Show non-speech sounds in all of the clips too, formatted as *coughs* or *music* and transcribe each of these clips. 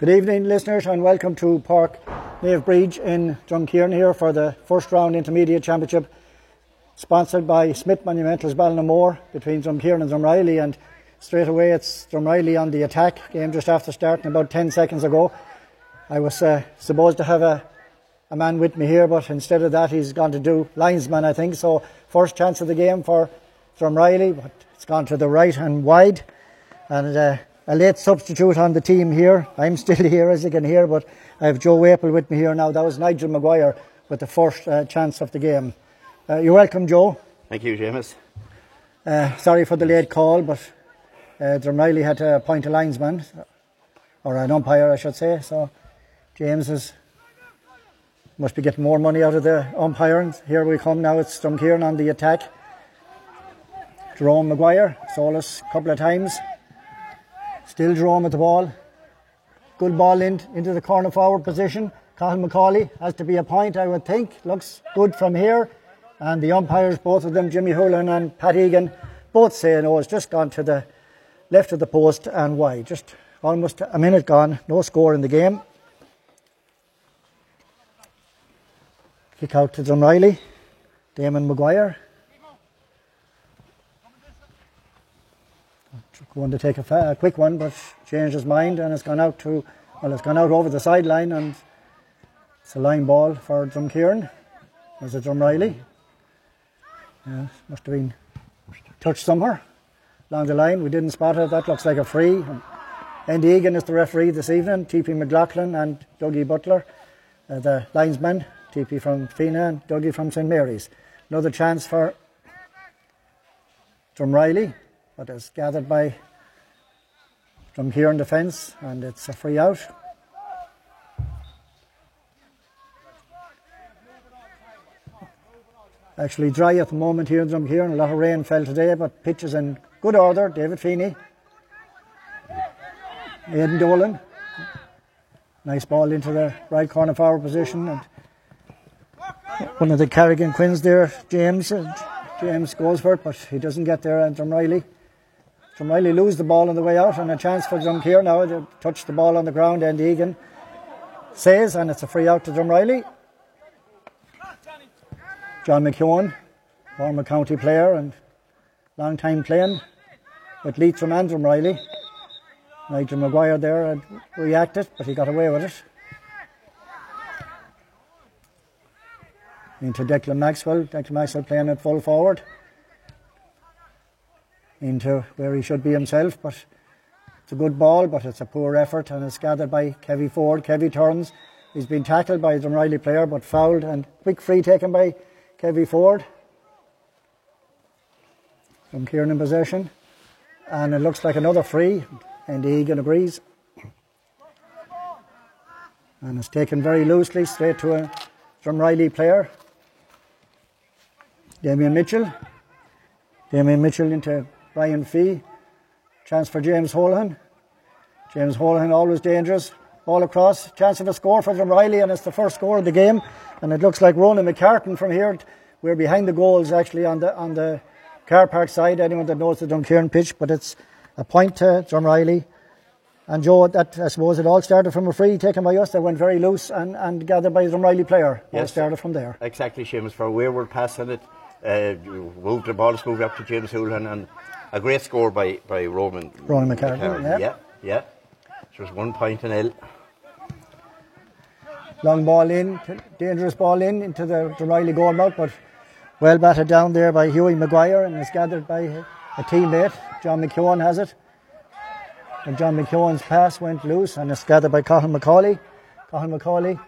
Good evening, listeners, and welcome to Park Nave Bridge in Drumkeeran here for the first round intermediate championship, sponsored by Smith Monumentals Ballinamore between Drumkeeran and Drumreilly. And straight away, it's Drumreilly on the attack. Game just after starting about 10 seconds ago. I was uh, supposed to have a, a man with me here, but instead of that, he's gone to do linesman, I think. So, first chance of the game for Drumreilly, but it's gone to the right and wide. And uh, a late substitute on the team here. I'm still *laughs* here, as you can hear, but I have Joe Walpole with me here now. That was Nigel Maguire with the first uh, chance of the game. Uh, you're welcome, Joe. Thank you, James. Uh, sorry for the late call, but uh, had to appoint a linesman, or an umpire, I should say. So James is must be getting more money out of the umpiring. Here we come now. It's Drumkeeran on the attack. Jerome Maguire, Solus a couple of times. Still Jerome at the ball. Good ball in, into the corner forward position. Cathal McCauley has to be a point, I would think. Looks good from here. And the umpires, both of them, Jimmy Hoolan and Pat Egan, both say no, it's just gone to the left of the post and wide. Just almost a minute gone, no score in the game. Kick out to Drumreilly. Damon Maguire. Going to take a, fa- a, quick one, but changed his mind and it's gone out to, well, it's gone out over the sideline and it's a line ball for Drumkeeran. Was it Drumreilly? Yeah, must have been touched somewhere along the line. We didn't spot it. That looks like a free. Andy Egan is the referee this evening. TP McLaughlin and Dougie Butler, uh, the linesman. TP from Fenagh and Dougie from St Mary's. Another chance for Drumreilly but is gathered by from here on the fence and it's a free out. Actually dry at the moment here in Drumkeeran. A lot of rain fell today, but pitch is in good order. David Feeney. Aidan Dolan. Nice ball into the right corner forward position. And one of the Carrigan Quins there, James. James goes for it, but he doesn't get there. And Drumreilly Drumreilly lose the ball on the way out and a chance for Drumkeeran now to touch the ball on the ground and Egan says and it's a free out to Drumreilly. John McEwen, former county player and long time playing with Leitrim and Drumreilly. Nigel Maguire there had reacted but he got away with it. Into Declan Maxwell, Declan Maxwell playing at full forward into where he should be himself. But it's a good ball, but it's a poor effort, and it's gathered by Kevy Ford. Kevy turns. He's been tackled by the Drumreilly player, but fouled, and quick free taken by Kevy Ford. From Kieran in possession. And it looks like another free, and Egan agrees. And it's taken very loosely, straight to a Drumreilly player. Damien Mitchell. Damien Mitchell into Ryan Fee. Chance for James Holohan. James Holohan always dangerous. All across. Chance of a score for Drumreilly, and it's the first score of the game. And it looks like Ronan McCartan from here. We're behind the goals actually on the on the car park side. Anyone that knows the Drumkeeran pitch, but it's a point to Drumreilly. And Joe, that I suppose it all started from a free taken by us that went very loose and, and gathered by the Drumreilly player. Yes, all started from there. Exactly, Seamus, for a wayward pass in it. Uh, moved the ball, moved up to James Houlihan and a great score by, by Roman. Roman McCarthy, yeah. yeah. Yeah, So one point in L. Long ball in, dangerous ball in into the, the Riley goal mouth, but well batted down there by Huey Maguire and is gathered by a teammate. John McEwan has it. And John McEwan's pass went loose and it's gathered by Cathal McCauley. Cathal McCauley.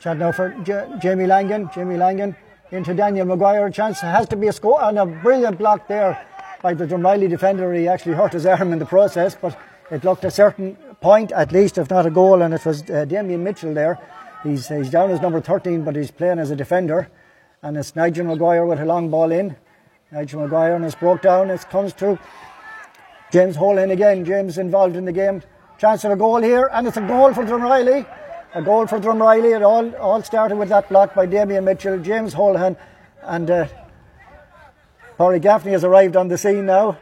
Chant now for J- Jamie Langan. Jamie Langan into Daniel Maguire. A chance has to be a score and a brilliant block there by the Drumreilly defender. He actually hurt his arm in the process, but it looked a certain point at least, if not a goal, and it was uh, Damien Mitchell there. He's, he's down as number 13, but he's playing as a defender. And it's Nigel Maguire with a long ball in. Nigel Maguire, and it's broke down. It comes to James Holohan again. James involved in the game. Chance of a goal here, and it's a goal for Drumreilly. A goal for Drumreilly. It all, all started with that block by Damien Mitchell, James Holohan, and uh, Rory Gaffney has arrived on the scene now.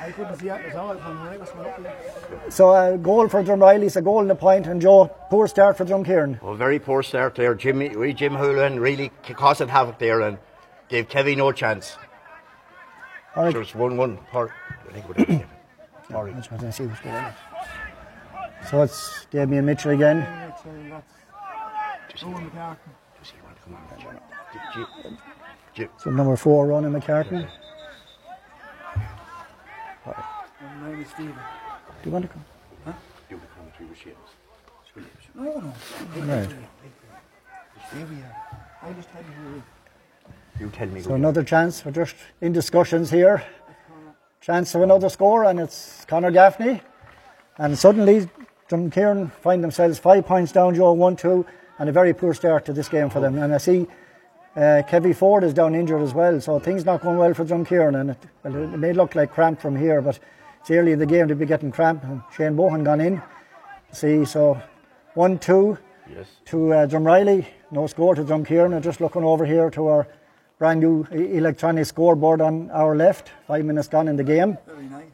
I couldn't see it at all from where I was going up there. So a goal for Drumreilly, it's a goal and a point, and Joe, poor start for Drumkeeran. Well, very poor start there. Jimmy, we Jim Hoolan really c- caused havoc there and gave Kevin no chance. All right. So it's 1 1. I think we're there. Sorry. That's what I see what's going on. So it's Damien Mitchell again. Next time, that's Owen McCartney. Does he want to come on? Jim- Jim- Jim- So number four, Ronan McCartney. And mine is Stephen. Do you want to come? You will come through with James. No, no. Right. There we are. I just had you. You tell me. So who- another chance. We're just in discussions here. Chance of another score, and it's Conor Gaffney. And suddenly, Drumkeeran find themselves five points down, Joe, 1 2, and a very poor start to this game for them. And I see uh, Kevy Ford is down injured as well, so things not going well for Drumkeeran. And it, well, it may look like cramp from here, but it's early in the game to be getting cramp. And Shane Bohan gone in. See, so 1 2 Yes. to uh, Drumreilly, no score to Drumkeeran. And just looking over here to our brand new electronic scoreboard on our left, five minutes gone in the game. Very nice.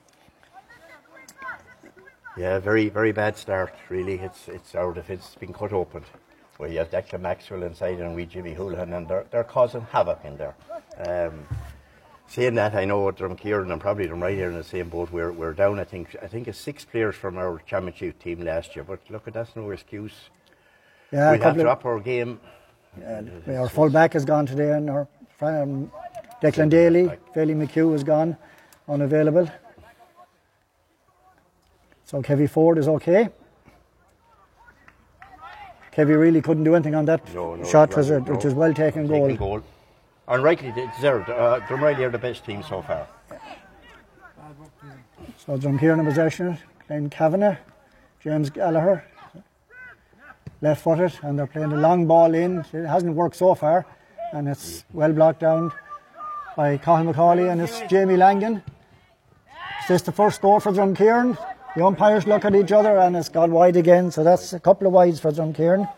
Yeah, very, very bad start, really. It's it's our defence has been cut open. Well, you have Declan Maxwell inside and we Jimmy Houlihan, and they're, they're causing havoc in there. Um, saying that, I know Drumkeeran and probably them right here in the same boat. We're, we're down, I think, I think it's six players from our championship team last year, but look, that's no excuse. Yeah, we have to up our game. Our full back has gone today, and our um, Declan Daly, Bailey McHugh is gone, unavailable. So Kevy Ford is okay. Kevy really couldn't do anything on that No, no, shot, was a, no. which was well taken Taken goal. goal. And rightly deserved. Uh, Drumreilly are the best team so far. Bad work to him. So Drumkeeran in possession, Glenn Kavanagh, James Gallagher, left footed, and they're playing the long ball in. It hasn't worked so far, and it's well blocked down by Cathal McCauley, and it's Jamie Langan. Is this the first goal for Drumkeeran? The umpires look at each other, and it's gone wide again, so that's a couple of wides for wide.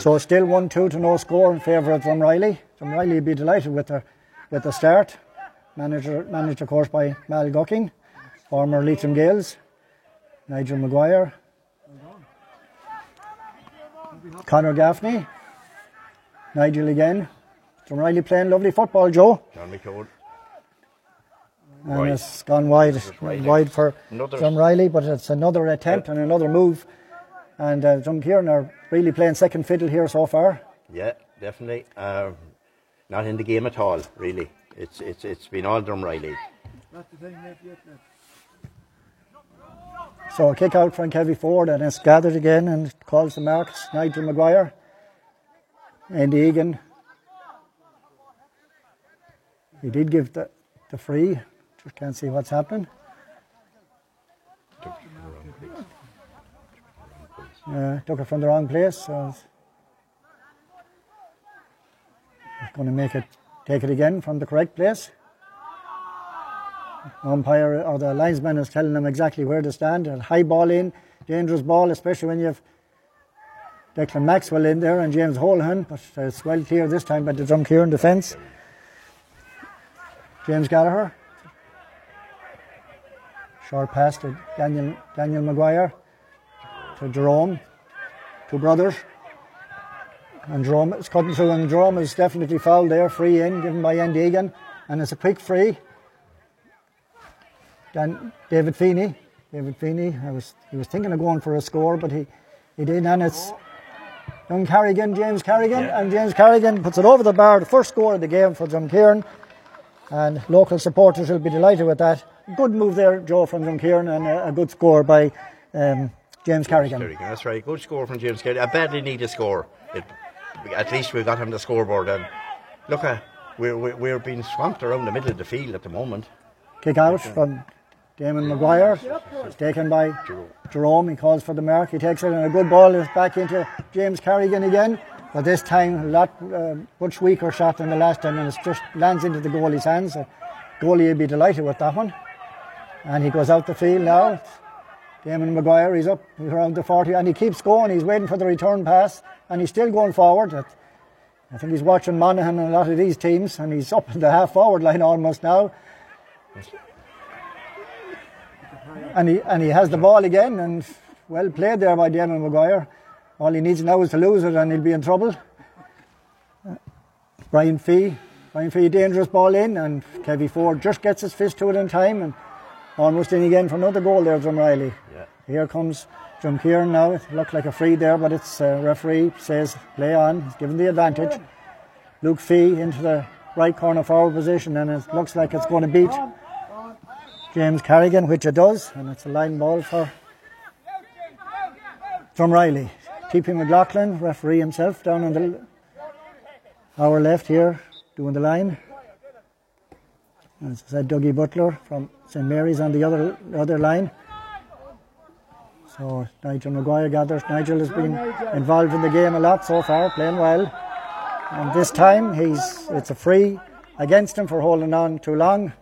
So still 1 2 to no score in favour of Drumreilly. Drumreilly would be delighted with the, with the start. Manager, managed, of course, by Mal Gucking, former Leitrim Gaels, Nigel Maguire, Conor Gaffney, Nigel again. Drumreilly playing lovely football, Joe. John McCone. And Wide. it's gone wide, wide. wide for Another- Riley, but it's another attempt and another move. And uh, Drumkeeran are really playing second fiddle here so far. Yeah, definitely. Um, not in the game at all, really. It's it's it's been all Drumreilly. That's the thing left yet. left. So a kick out from Kevy Ford and it's gathered again and calls the marks. Nigel Maguire. Andy Egan. He did give the, the free. Just can't see what's happening. Uh, took it from the wrong place. So it's- going to make it, take it again from the correct place. umpire or the linesman is telling them exactly where to stand. A high ball in, dangerous ball, especially when you have Declan Maxwell in there and James Holohan, but it's well clear this time by the Drumkeeran defence. James Gallagher. Short pass to Daniel, Daniel Maguire, to Jerome, two brothers. And Jerome is cutting through, and Jerome is definitely fouled there, free in, given by Andy Egan. And it's a quick free. Dan, David Feeney. David Feeney, I was, he was thinking of going for a score, but he, he didn't, and it's young Carrigan, James Carrigan, Yeah. and James Carrigan puts it over the bar, the first score of the game for Drumkeeran. And local supporters will be delighted with that. Good move there, Joe, from Drumkeeran, and a, a good score by um, James Carrigan. Kerrigan, That's right. Good score from James Carrigan. I badly need a score. It, at least we got him the scoreboard. And look, uh, we're, we're, we're being swamped around the middle of the field at the moment. Kick out from Damon Maguire. It's taken by Jerome. He calls for the mark. He takes it, and a good ball is back into James Carrigan again. But this time, a lot uh, much weaker shot than the last time, and it just lands into the goalie's hands. The goalie would be delighted with that one. And he goes out the field now. Damon Maguire, he's up he's around the 40, and he keeps going. He's waiting for the return pass, and he's still going forward. I think he's watching Monaghan and a lot of these teams, and he's *laughs* up in the half forward line almost now. And he, and he has the ball again, and well played there by Damon Maguire. All he needs now is to lose it, and he'll be in trouble. Brian Fee. Brian Fee, dangerous ball in, and Kevy Ford just gets his fist to it in time, and almost in again for another goal there, Drumreilly. Yeah. Here comes Drumkeeran now. It looked like a free there, but it's uh, referee says play on. He's given the advantage. Luke Fee into the right corner forward position, and it looks like it's going to beat James Carrigan, which it does, and it's a line ball for Drumreilly. TP McLaughlin, referee himself, down on the our left here, doing the line. As I said, Dougie Butler from St Mary's on the other other line. So Nigel Maguire gathers. Nigel has been involved in the game a lot so far, playing well. And this time he's it's a free against him for holding on too long.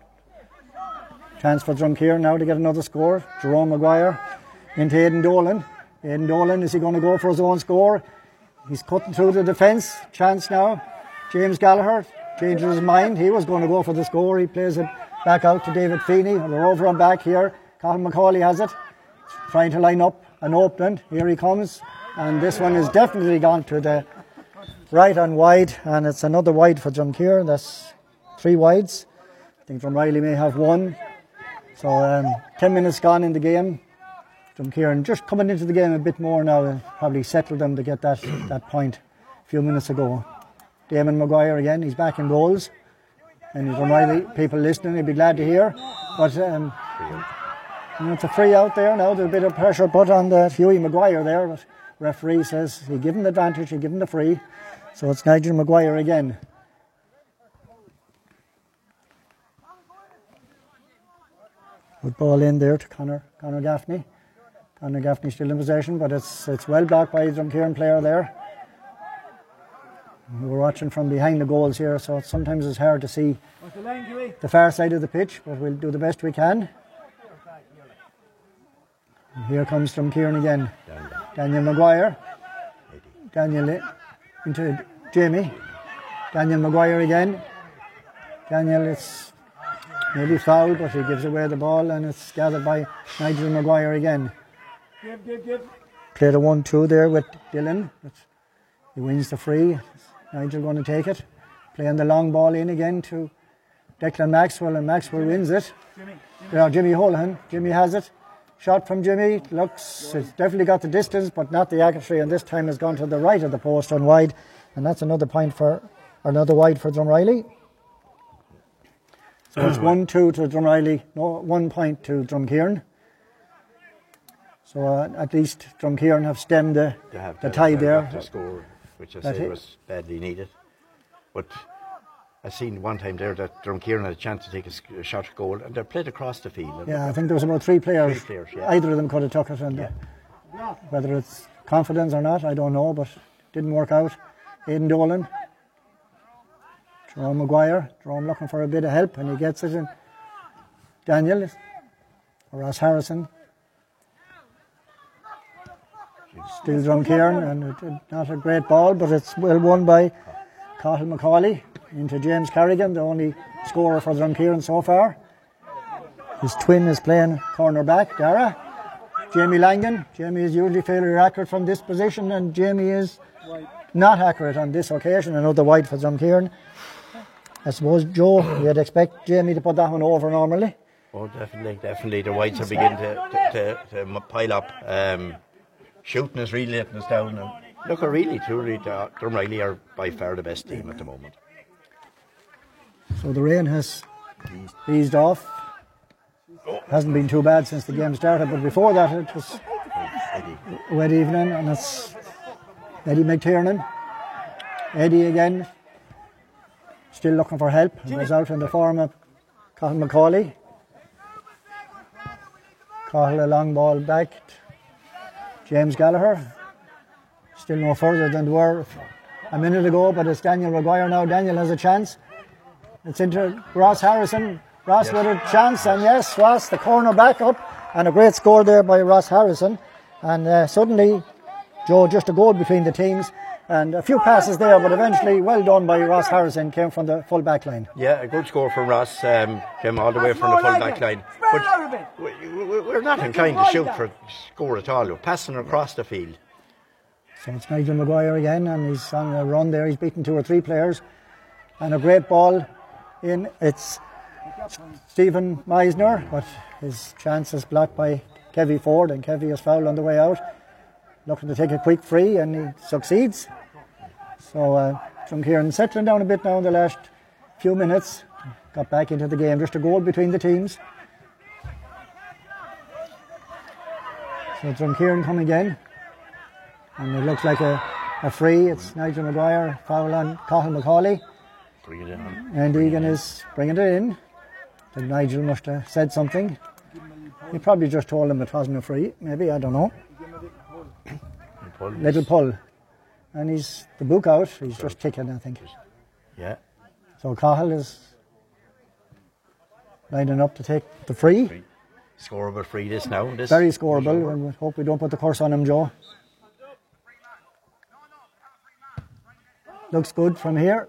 Chance for Drumkeer now to get another score. Jerome Maguire into Aidan Dolan. Aidan Dolan, is he going to go for his own score? He's cutting through the defence. Chance now. James Gallagher changes his mind. He was going to go for the score. He plays it back out to David Feeney. We're over and back here. Colin McCauley has it. Trying to line up an opening. Here he comes. And this one is definitely gone to the right and wide. And it's another wide for Drumkeer. That's three wides. I think Drumreilly may have one. So um, 10 minutes gone in the game. Drumkeer just coming into the game a bit more now and probably settled them to get that, that point a few minutes ago. Damon Maguire again, he's back in goals. And Drumreilly people listening, they'd be glad to hear. But um, you know, it's a free out there now. There's a bit of pressure put on the Huey Maguire there. But referee says he give him the advantage, he give him the free. So it's Nigel Maguire again. Good ball in there to Connor, Connor Gaffney. Connor Gaffney still in possession, but it's it's well blocked by the Drumkeeran player there. We're watching from behind the goals here, so sometimes it's hard to see the far side of the pitch, but we'll do the best we can. And here comes Drumkeeran again. Daniel Maguire. Daniel into Jamie. Daniel Maguire again. Daniel, it's maybe foul, but he gives away the ball, and it's gathered by Nigel Maguire again. Played a 1 2 there with Dylan. but He wins the free. Nigel going to take it. Playing the long ball in again to Declan Maxwell, and Maxwell wins it. Yeah, Jimmy Holohan. Jimmy has it. Shot from Jimmy. Looks, it's definitely got the distance, but not the accuracy, and this time has gone to the right of the post and wide. And that's another point for, another wide for Drumreilly. So it's 1 2 to Drumreilly, no, one point to Drumkeeran. So uh, at least Drumkeeran have stemmed the, to have the to, tide to there. Have to score, which I That said it- was badly needed. But I seen one time there that Drumkeeran had a chance to take a, a shot at goal, and they played across the field. Yeah, I think there was about three players. Three players, yeah. Either of them could have took it, and uh, whether it's confidence or not, I don't know, but didn't work out. Aidan Dolan, Jerome Maguire, Jerome looking for a bit of help, and he gets it. And Daniel, or Ross Harrison, still Drumkeeran, and it, it- not a great ball, but it's well won by Cathal McCauley into James Carrigan, the only scorer for Drumkeeran so far. His twin is playing corner back, Dara. Jamie Langan. Jamie is usually fairly accurate from this position, and Jamie is not accurate on this occasion. Another wide for Drumkeeran. I suppose, Joe, you'd expect Jamie to put that one over normally. Oh, definitely, definitely. The whites are beginning to, to, to, to pile up. Um, shooting is really letting us down. And look, uh, really, truly, the- Drumreilly are by far the best team at the moment. So the rain has eased off. Hasn't been too bad since the game started, but before that it was Eddie. a wet evening, and it's Eddie McTiernan. Eddie again, still looking for help. He was out in the form of Cathal McCauley. Cathal a long ball back. James Gallagher. Still no further than they were a minute ago, but it's Daniel Maguire now. Daniel has a chance. It's into Ross Harrison. Ross with a chance, and yes, Ross, the corner back up, and a great score there by Ross Harrison. And uh, suddenly, Joe, just a goal between the teams, And a few passes there, but eventually well done by Ross Harrison, came from the full back line. Yeah, a good score from Ross. Um, came all the way from the full back line. But we- we- we're not inclined to shoot for score at all. We're passing across the field. So it's Nigel Maguire again, and he's on a run there. He's beaten two or three players. And a great ball in. It's Stephen Meisner, but his chance is blocked by Kevy Ford, and Kevy is fouled on the way out. Looking to take a quick free, and he succeeds. So uh, Kieran settling down a bit now in the last few minutes. Got back into the game, just a goal between the teams. So Drumkeeran come again. And it looks like a, a free. It's Nigel Maguire, foul on Cathal McCauley. Bring it in. And Egan is bringing it in. I think Nigel must have said something. He probably just told him it wasn't a free, maybe, I don't know. Pull. Little pull. And he's the book out, he's just kicking, I think. Yeah. So Cathal is lining up to take the free. Free. Scoreable free this now. This Very scoreable, and we hope we don't put the curse on him, Joe. Looks good from here.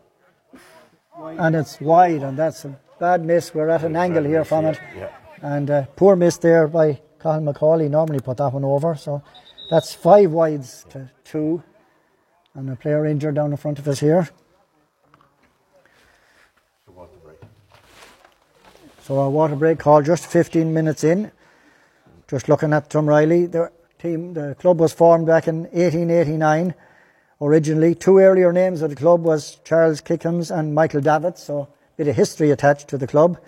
And it's wide, and that's a bad miss. We're at an angle here from it. Yeah. And uh, poor miss there by Colin McCauley. Normally put that one over. So that's five wides to two. And a player injured down the front of us here. So our water break call just 15 minutes in. Just looking at Drumreilly, the team, the club was formed back in 1889. Originally, two earlier names of the club was Charles Kickham's and Michael Davitt, so a bit of history attached to the club.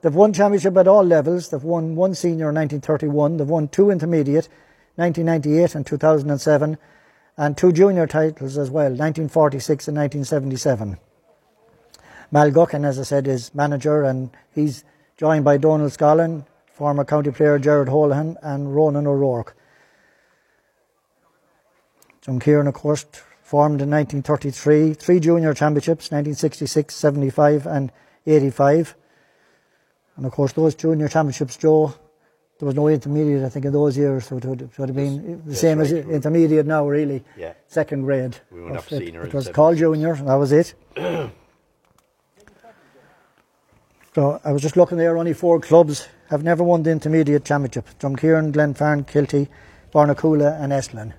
They've won championship at all levels. They've won one senior in 1931. They've won two intermediate, 1998 and 2007, and two junior titles as well, 1946 and 1977. Mal as I said, is manager, and he's joined by Donald Scollin, former county player Gerard Holohan, and Ronan O'Rourke. John Kieran, of course, formed in 1933, three junior championships, 1966, 75, and 85. And of course, those junior championships, Joe, there was no intermediate, I think, in those years, so it would, it would have been the same as intermediate now, really. Yeah. Second grade. We went up But it, it was called junior, and that was it. So I was just looking there, only four clubs have never won the intermediate championship. Drumkeeran, Glenfarne, Kilty, Bornacoola and Eslin.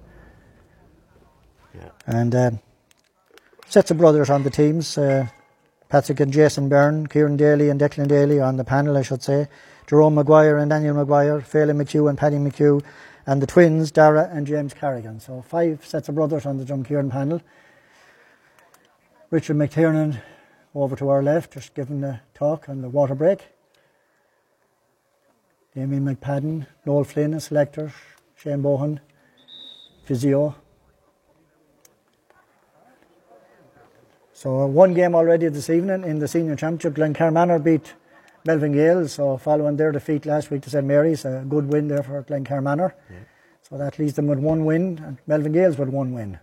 Yeah. And um, sets of brothers on the teams. Uh, Patrick and Jason Byrne, Kieran Daly and Declan Daly on the panel, I should say. Jerome Maguire and Daniel Maguire, Phelan McHugh and Paddy McHugh, and the twins, Dara and James Carrigan. So five sets of brothers on the Drumkeeran panel. Richard McTiernan over to our left, just giving the talk on the water break. Damien McPadden, Noel Flynn, a selector, Shane Bohan, physio. So one game already this evening in the senior championship. Glencairn Manor beat Melvin Gaels, so following their defeat last week to St Mary's, a good win there for Glencairn Manor. So that leaves them with one win, and Melvin Gaels with one win.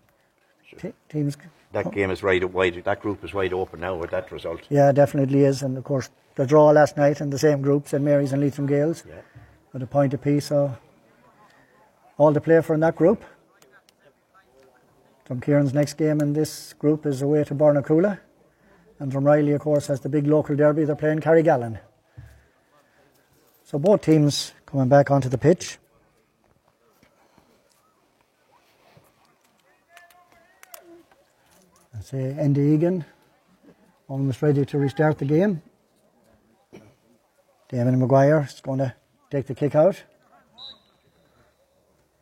Te- teams That game is right wide. That group is wide open now with that result. Yeah, definitely is. And of course, the draw last night in the same group, St Mary's and Leitrim Gaels, Yeah. with a point apiece. So, all to play for in that group. Drumkeeran's next game in this group is away to Bornacoola. And from Drumreilly, of course, has the big local derby. They're playing Carrigallen. So, both teams coming back onto the pitch. I say Andy Egan almost ready to restart the game. Damon Maguire is going to take the kick out.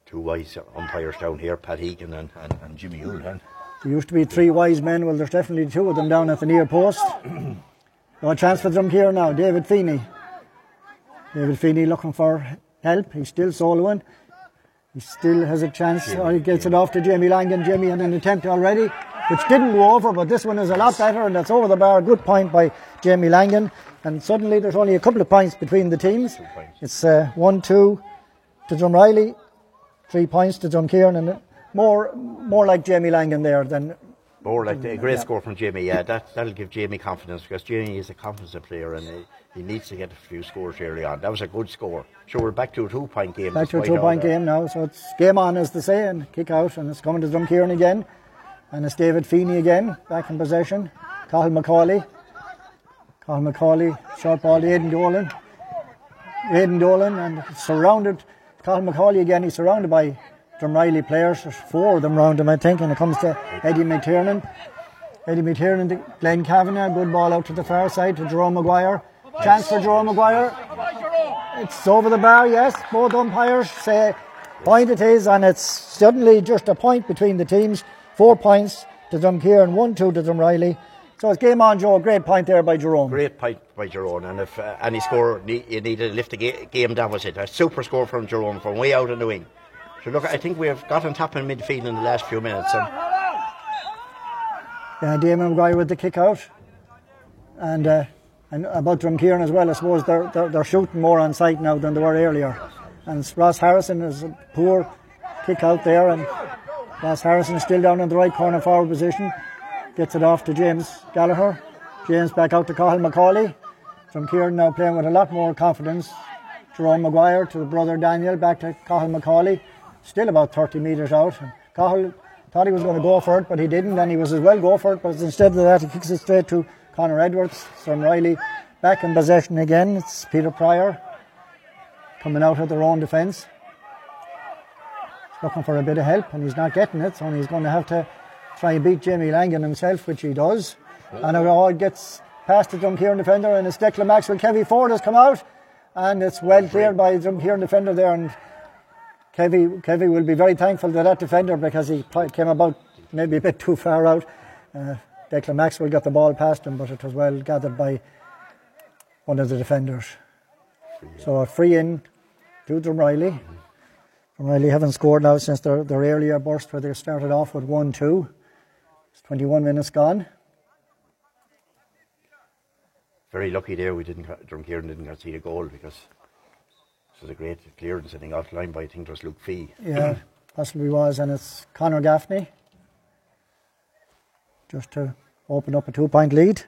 Two wise umpires down here, Pat Egan and, and, and Jimmy Houlihan. There used to be three wise men. Well, there's definitely two of them down at the near post. no chance for them here now. David Feeney. David Feeney looking for help. He's still soloing. He still has a chance. Oh, he gets it off to Jamie Langan. Jamie had an attempt already, which didn't go over, but this one is a lot better, and that's over the bar. Good point by Jamie Langan. And suddenly there's only a couple of points between the teams. It's uh, 1 2 to Drumreilly, three points to Drumkeeran, and more, more like Jamie Langan there than More like a great Yeah. score from Jamie. Yeah, that that'll give Jamie confidence because Jamie is a confident player and he, he needs to get a few scores early on. That was a good score. So we're back to a two-point game. Back to a two point game now, so it's game on, as they say, and kick out, and it's coming to Drumkeeran again. And it's David Feeney again, back in possession. Cathal McCauley. Cathal McCauley, short ball to Aidan Dolan. Aidan Dolan and surrounded, Cathal McCauley again, he's surrounded by Drumreilly players. There's four of them round him, I think, and it comes to Eddie McTiernan. Eddie McTiernan to Glenn Kavanagh, good ball out to the far side to Jerome Maguire. Chance for Jerome Maguire. It's over the bar, yes. Both umpires say point it is, and it's suddenly just a point between the teams. Four points to Drumkeir 1 2 to Drumreilly. So it's game on, Joe. Great point there by Jerome. Great point by Jerome, and if uh, any score you needed to lift the ga- game, that was it. A super score from Jerome from way out in the wing. So look, I think we have got on top in midfield in the last few minutes. And Yeah, Damon Maguire with the kick out. And, uh, and about Drumkeeran as well, I suppose they're, they're, they're shooting more on sight now than they were earlier. And Ross Harrison is a poor kick out there, and Ross Harrison is still down in the right corner forward position. Gets it off to James Gallagher. James back out to Cathal McCauley. Drumkeeran now playing with a lot more confidence. Jerome Maguire to the brother Daniel, back to Cathal McCauley. Still about 30 metres out. And Cathal thought he was going to go for it, but he didn't, and he was as well go for it, but instead of that, he kicks it straight to Connor Edwards. Son Riley back in possession again. It's Peter Pryor coming out of their own defence. Looking for a bit of help, and he's not getting it, so he's going to have to try and beat Jamie Langan himself, which he does. And it all gets past the Drumkeeran defender, and it's Declan Maxwell. Kevy Ford has come out, and it's well cleared by the Drumkeeran defender there. And Kevy, Kevy will be very thankful to that defender because he came about maybe a bit too far out. Uh, Declan Maxwell got the ball past him, but it was well gathered by one of the defenders. So a free in to Drumreilly. Drumreilly haven't scored now since their, their earlier burst where they started off with 1 2. It's 21 minutes gone. very lucky there we didn't, Drumkeeran didn't see the goal because was a great clearance heading off the line by I think it was Luke Fee. Yeah, possibly was, and it's Conor Gaffney just to open up a two point lead.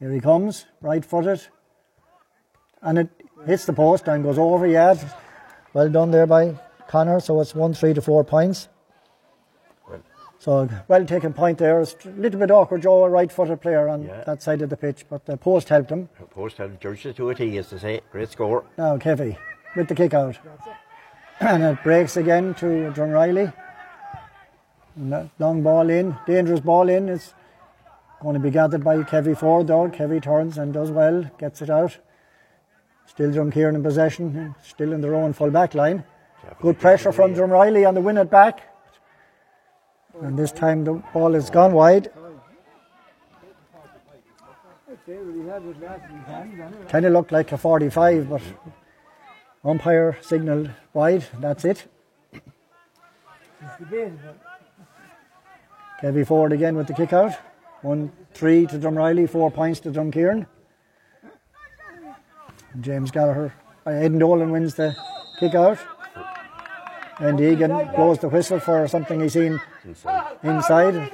Here he comes, right footed, and it hits the post and goes over. Yeah, well done there by Connor. So it's one three to four points. So well taken point there. It's a little bit awkward, Joe, a right footed player on Yeah. that side of the pitch, but the post helped him. post had judged it to a T, as to say. Great score. Now Kevy with the kick out. *clears throat* And it breaks again to. And that Long ball in, dangerous ball in. It's going to be gathered by Kevy Ford though. Kevy turns and does well, gets it out. Still Drumkeeran in possession, still in their own full back line. Good pressure from Drumreilly on the win it back. And this time the ball has gone wide. Kind of looked like a 45, but umpire signalled wide. That's it. Kevy Ford again with the kick out. One three to Drumreilly, four points to. And James Gallagher, uh, Aidan Dolan wins the kick out. And Egan blows the whistle for something he's seen Inside. inside.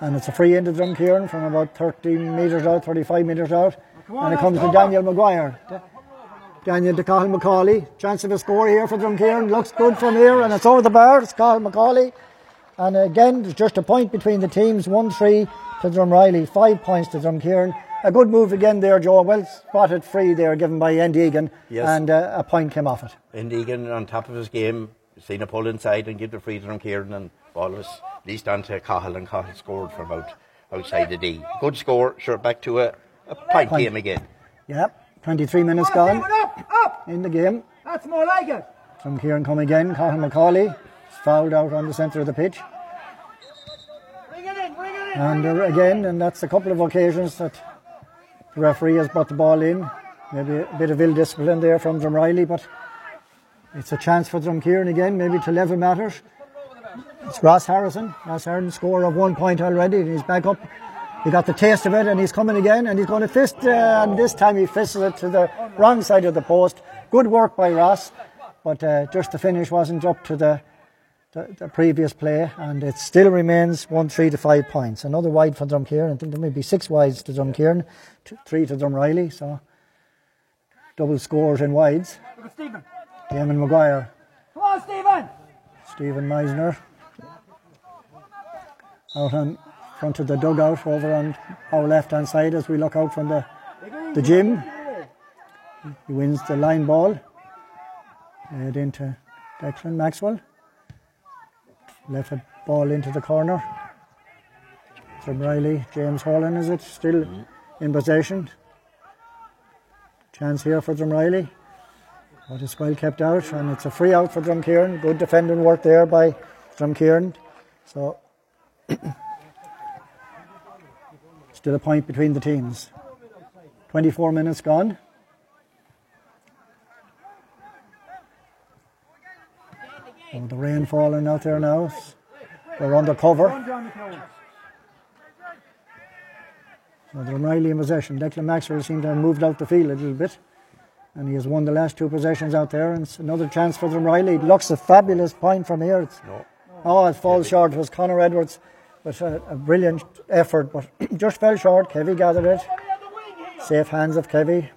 And it's a free into Drumkeeran from about 30 metres out, 35 metres out. And it comes to Daniel Maguire. Da- Daniel to Cathal McCauley. Chance of a score here for Drumkeeran. Looks good from here, and it's over the bar. It's Cathal McCauley. And again, there's just a point between the teams 1 3 to Drumreilly, 5 points to Drumkeeran. A good move again there, Joe. Well spotted free there given by Andy Egan. Yes. And uh, a point came off it. And Egan on top of his game, seen a pull inside and give the free to Kieran and ball was leased on to Cathal and Cathal scored from out outside the D. Good score, sure back to a, a point, Point. game again. Yep, 23 minutes gone up, up. in the game. That's more like it. From Kieran come again, Cathal McCauley fouled out on the centre of the pitch. Bring it in, bring it in. And uh, again, and that's a couple of occasions that the referee has brought the ball in. Maybe a bit of ill discipline there from Drumreilly, but it's a chance for Drumkeeran again, maybe to level matters. It's Ross Harrison. Ross Harrison score of one point already, and he's back up. He got the taste of it, and he's coming again, and he's going to fist, uh, and this time he fisted it to the wrong side of the post. Good work by Ross, but uh, just the finish wasn't up to the the, the previous play, and it still remains one three to five points. Another wide for Drumkeeran. I think there may be six wides to Drumkeeran, t- three to Drumreilly. So double scores in wides. Look at Stephen. Damon Maguire, Come on, Stephen. Stephen Meisner. out on front of the dugout over on our left hand side as we look out from the, the gym. He wins the line ball. Head into Declan Maxwell. Left it ball into the corner. From Riley, James Holland is it still in possession? Chance here for Drumreilly. But it's well kept out and it's a free out for Drumkeeran. Good defending work there by Drumkeeran. So *coughs* still a point between the teams. 24 minutes gone. Oh, the rain falling out there now. We're under cover. So they're Riley in possession. Declan Maxwell seems to have moved out the field a little bit. And he has won the last two possessions out there. And it's another chance for them. Riley. It looks a fabulous point from here. It's, No. Oh, it falls short. It was Connor Edwards with a, a brilliant effort, but *clears throat* just fell short. Kevy gathered it. Safe hands of Kevy.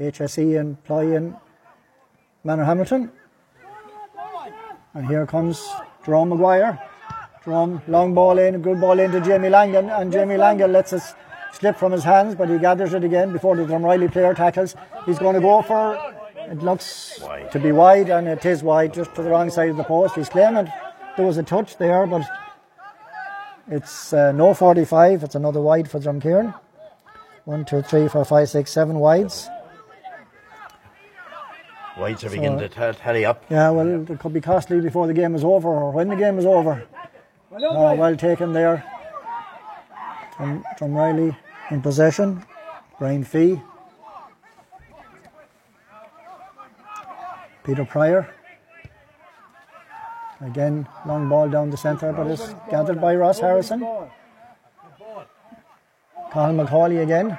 HSE and Ploy and Manorhamilton. And here comes Jerome Maguire. Jerome, long ball in, good ball into Jamie Langan, and Jamie Langan lets it slip from his hands, but he gathers it again before the Drumreilly player tackles. He's going to go for it looks Wide. to be wide, and it is wide, just to the wrong side of the post. He's claiming there was a touch there, but it's uh, no 45. It's another wide for Drumkeeran. One, two, three, four, five, six, seven wides. Whites are beginning to t- tally up. Yeah, well, it could be costly before the game is over or when the game is over. Oh, well taken there. From, from Riley in possession. Brian Fee. Peter Pryor. Again, long ball down the centre, but it's gathered by Ross Harrison. Colin McCauley again.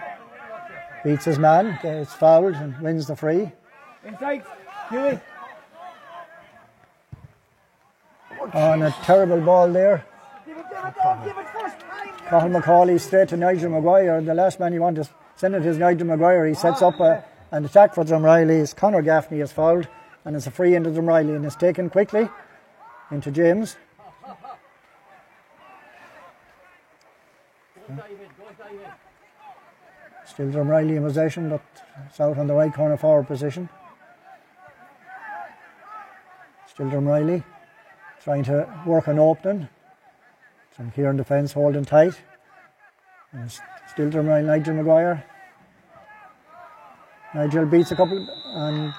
Beats his man, gets fouled and wins the free. Inside. Huey. On a terrible ball there. Give it, give it, don't give it first time. McCauley straight to Nigel Maguire. The last man you want to send it is Nigel Maguire. He sets up a, an attack for Drumreilly. It's Conor Gaffney is fouled and it's a free into Drumreilly and it's taken quickly into James. Still Drumreilly in possession, but it's out on the right corner forward position. Still Riley trying to work an opening. Some here in defence holding tight. And it's still Drumreilly, Nigel Maguire. Nigel beats a couple and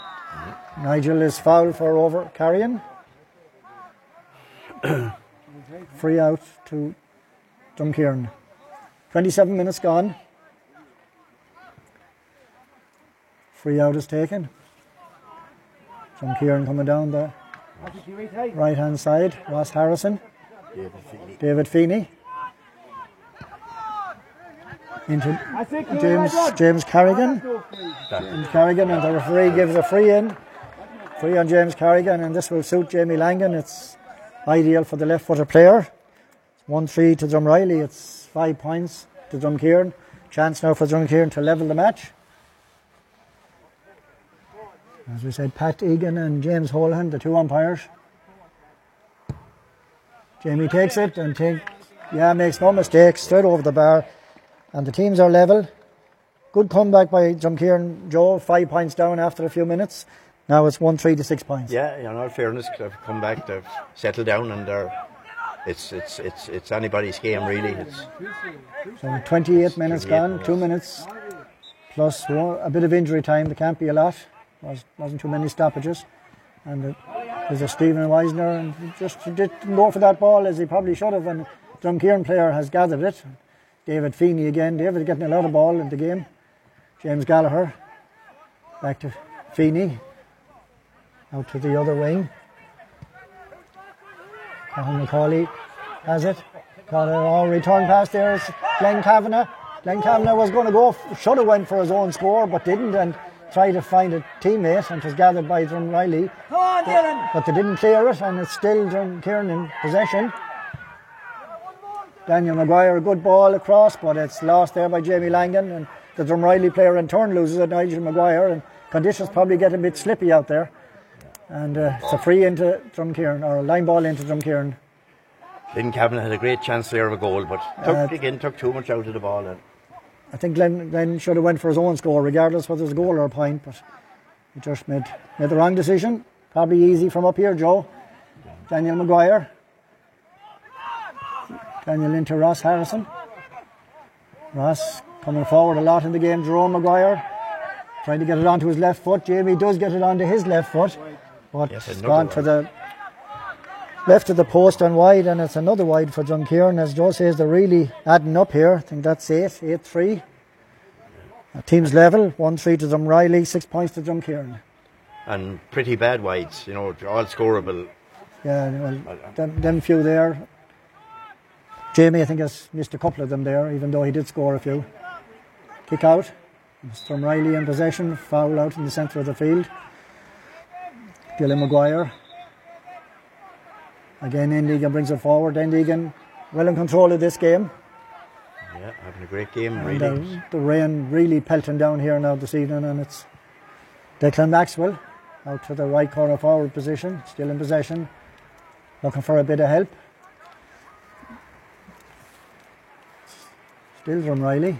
Nigel is fouled for over carrying. *coughs* Free out to Drumkeeran. 27 minutes gone. Free out is taken. Drumkeeran coming down the Right hand side. Ross Harrison. David Feeney. Into James. James Carrigan. Carrigan and the referee gives a free in. Free on James Carrigan and this will suit Jamie Langan. It's ideal for the left footed player. One three to Drumreilly. It's five points to Drumkeeran. Chance now for Drumkeeran to level the match. As we said, Pat Egan and James Holland, the two umpires. Jamie takes it and take, yeah, makes no mistake, straight over the bar. And the teams are level. Good comeback by Drumkeeran Joe, five points down after a few minutes. Now it's 1 3 to 6 points. Yeah, in all fairness, they've come back, they've settled down, and they're. It's it's it's it's anybody's game really. It's So 28 minutes 28 gone, minutes. two minutes plus one, a bit of injury time. There can't be a lot. Was, wasn't too many stoppages. And uh, there's a Stephen Weisner and just didn't go for that ball as he probably should have. And Drumkeeran player has gathered it. David Feeney again. David getting a lot of ball in the game. James Gallagher back to Feeney. Out to the other wing. Colin McCauley has it. Got a all return pass there. Glenn Kavanagh. Glenn Kavanagh was going to go, should have went for his own score, but didn't, and tried to find a teammate, and it was gathered by Drumreilly. Come on, Dylan. But they didn't clear it, and it's still Drumkeeran in possession. Daniel Maguire, a good ball across, but it's lost there by Jamie Langan, and the Drumreilly player in turn loses it, Nigel Maguire, and conditions probably get a bit slippy out there. And uh, it's a free into Drumkeeran, or a line ball into Drumkeeran. Lynn Kavanagh had a great chance there of a goal, but took, Uh, again took too much out of the ball. And I think Glenn, Glenn should have went for his own score, regardless whether it's a goal or a point. But he just made made the wrong decision. Probably easy from up here, Joe. Daniel Maguire. Daniel into Ross Harrison. Ross coming forward a lot in the game. Jerome Maguire trying to get it onto his left foot. Jamie does get it onto his left foot, but Yes, gone for the left of the post and wide, and it's another wide for Drumkeeran. As Joe says, they're really adding up here. I think that's eight, eight three. Teams level, one three to Riley, six points to Drumkeeran. and pretty bad wides, you know, all scoreable. Yeah, well, them, them few there. Jamie, I think, has missed a couple of them there, even though he did score a few. Kick out. It's Drumreilly in possession. Foul out in the centre of the field. Dylan Maguire. Again, Andy Egan brings it forward. Andy Egan well in control of this game. Yeah, having a great game, And really. uh, the rain really pelting down here now this evening, and it's Declan Maxwell out to the right corner forward position, still in possession, looking for a bit of help. Still Drumreilly.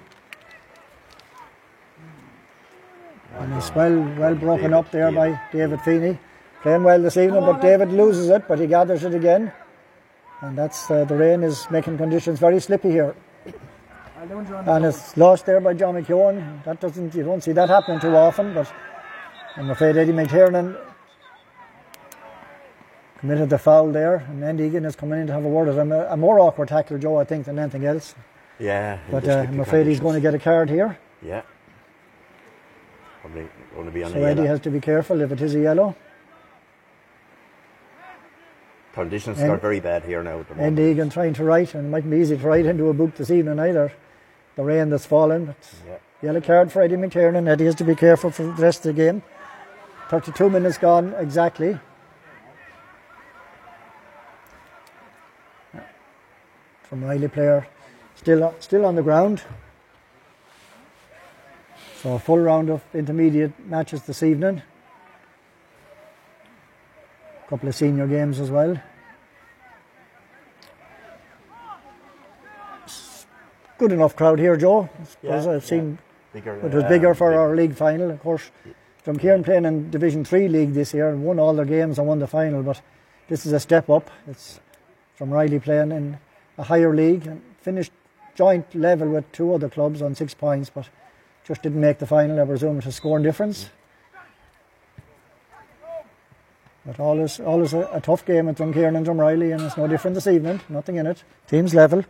And it's well, well broken up there by David Feeney. Playing well this evening, but David loses it, but he gathers it again. And that's uh, the rain is making conditions very slippy here. I'll do it on the And it's lost there by John McEwen. That doesn't you don't see that happening too often, but I'm afraid Eddie McTiernan committed the foul there, and Andy Egan is coming in to have a word with him. A, a more awkward tackle, Joe, I think, than anything else. Yeah. But uh, I'm afraid he's going to get a card here. Yeah. Probably going to be on So Eddie yellow. has to be careful if it is a yellow. Conditions And- are very bad here now at the moment. Andy Egan trying to write, and it mightn't be easy to write into a book this evening either. The rain that's fallen. Yeah. Yellow card for Eddie McTiernan. Eddie has to be careful for the rest of the game. 32 minutes gone exactly. Drumreilly player, still still on the ground. So a full round of intermediate matches this evening. Couple of senior games as well. Good enough crowd here, Joe. Yeah, I've seen Bigger, it was bigger for big- our league final, of course. Drumkeeran playing in Division Three league this year and won all their games and won the final, but this is a step up. It's Drumreilly playing in a higher league and finished joint level with two other clubs on six points, but just didn't make the final. I presume it's a scoring difference. But always, always a, a tough game at Drumkeeran and Drumreilly, and it's no different this evening. Nothing in it. Teams level.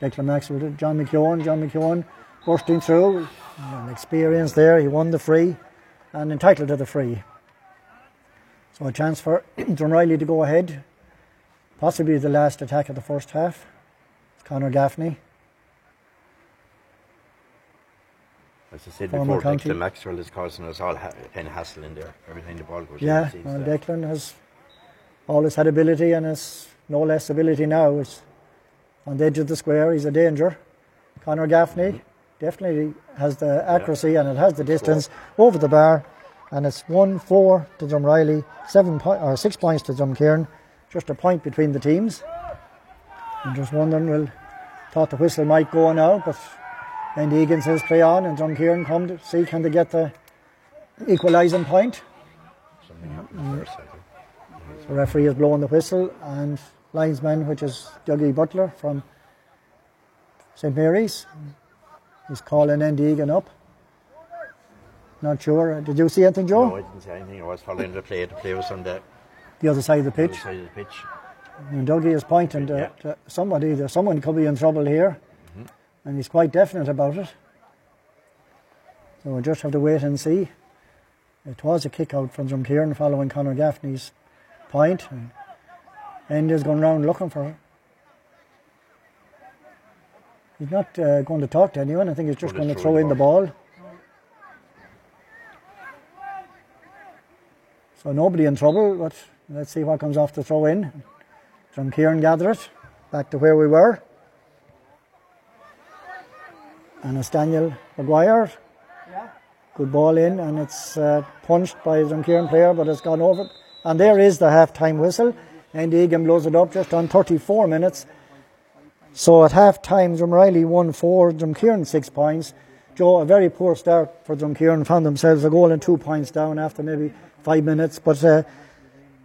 Declan Maxwell, John McEwen. John McEwen bursting through. An experience there. He won the free and entitled to the free. So a chance for *clears throat* Drumreilly to go ahead. Possibly the last attack of the first half. It's Conor Gaffney. As I said before. Declan Maxwell is causing us all ha- kind of hassle in there. Every time the ball goes in, Yeah, well, Declan has always had ability and has no less ability now. It's on the edge of the square. He's a danger. Conor Gaffney mm-hmm. definitely has the accuracy and it has the distance over the bar. And it's 1 4 to Drumreilly, seven po- or 6 points to Drumkeeran. Just a point between the teams. I'm just wondering, well, thought the whistle might go now, but then Egan says play on and Drumkeeran come to see can they get the equalising point. something happened first, I think. The referee is blowing the whistle, and linesman, which is Dougie Butler from St Mary's, he's calling Andy Egan up. Not sure. Did you see anything, Joe? No, I didn't see anything. I was following the play. The play was on the The other side of the pitch. The other side of the pitch. And Dougie is pointing to, Yeah. to somebody. There, someone could be in trouble here, and he's quite definite about it. So we'll just have to wait and see. It was a kick out from John Kieran following Conor Gaffney's point, and Andy is going round looking for. Her. He's not uh, going to talk to anyone. I think he's just Going to throw in the ball. So nobody in trouble, but let's see what comes off the throw in. John Kieran gather it, back to where we were. And it's Daniel Maguire. Yeah. Good ball in, and it's uh, punched by a Drumkeeran player, but it's gone over. And there is the half time whistle. and Egan blows it up just on 34 minutes. So at half time, Drumreilly won four, Drumkeeran six points. Joe, a very poor start for Drumkeeran, found themselves a goal and two points down after maybe five minutes, but uh,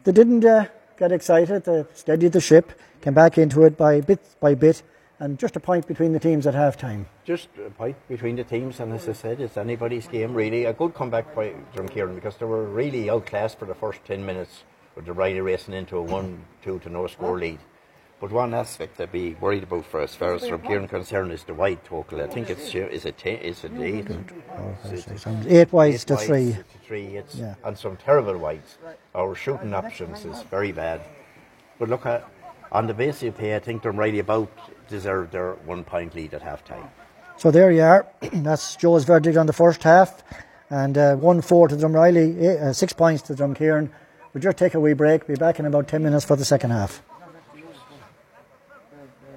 they didn't uh, get excited. They steadied the ship, came back into it by bit by bit, and just a point between the teams at half time. Just a point between the teams, and as I said, it's anybody's game really. A good comeback by Drumkeeran because they were really outclassed for the first 10 minutes with the rider racing into a 1 2 to no score lead. But one aspect I'd be worried about for as far as Drumkeeran concerned is the wide total. I think it's is it ten, is it eight? Is it Eight wides eight to three. to three. It's Yeah. and some terrible wides. Our shooting options is very bad. But look at on the basis of pay, I think Drumreilly about deserved their one point lead at half time. So there you are. *clears throat* That's Joe's verdict on the first half. And uh, 1 4 to Drumreilly, eh, uh, 6 points to Drumkeeran. We'll just take a wee break. Be back in about 10 minutes for the second half.